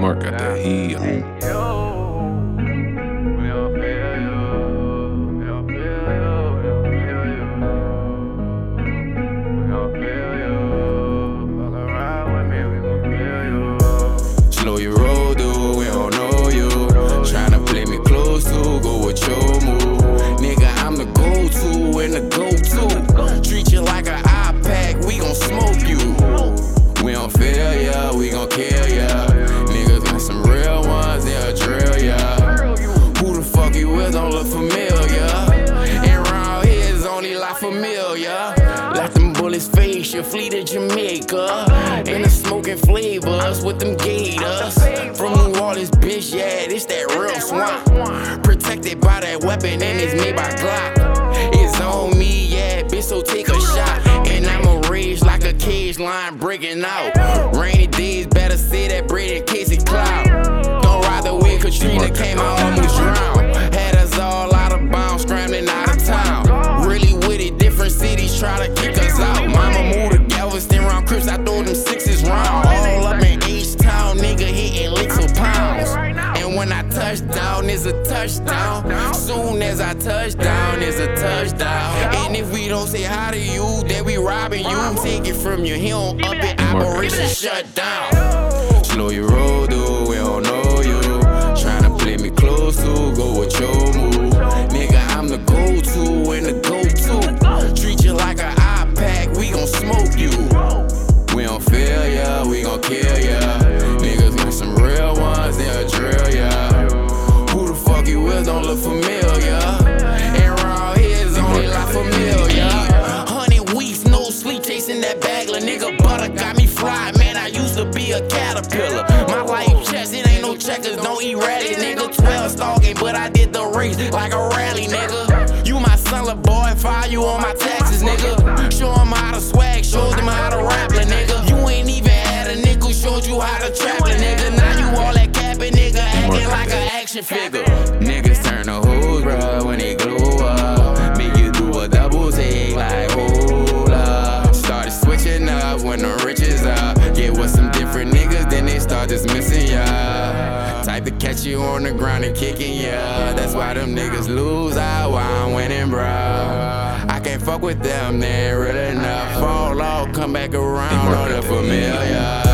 Mark got that heat. To Jamaica. And the smoking flavors with them gators. From New Orleans, bitch, yeah, this that real swamp. Protected by that weapon and it's made by Glock. It's on me, yeah, bitch, so take a shot. And I'ma rage like a cage line breaking out. Rainy days, better say that bread in case it cloud. Don't ride the way Katrina came, I when I touch down, it's a touchdown. Soon as I touch down, it's a touchdown. And if we don't say hi to you, then we robbing you. Take it from you, he don't up it, operation shut down. Slow your roll, dude, don't look familiar. And here is only like familiar. Hundred weeks, no sleep, chasing that bagler. Nigga, butter got me fried, man. I used to be a caterpillar. My life chess, it ain't no checkers, don't eat rallies, nigga. 12 stalking, but I did the race like a rally, nigga. You my son, little boy, file you on my taxes, nigga. Show 'em how to swag, show them how to rap, nigga. You ain't even had a nickel, showed you how to trap, nigga. Now you all that capping, nigga, acting like an action figure. Niggas then missing ya. Type to catch you on the ground and kicking ya. That's why them niggas lose out while I'm winning, bruh. I can't fuck with them, they ain't real enough. Fall off, come back around, all the familiar.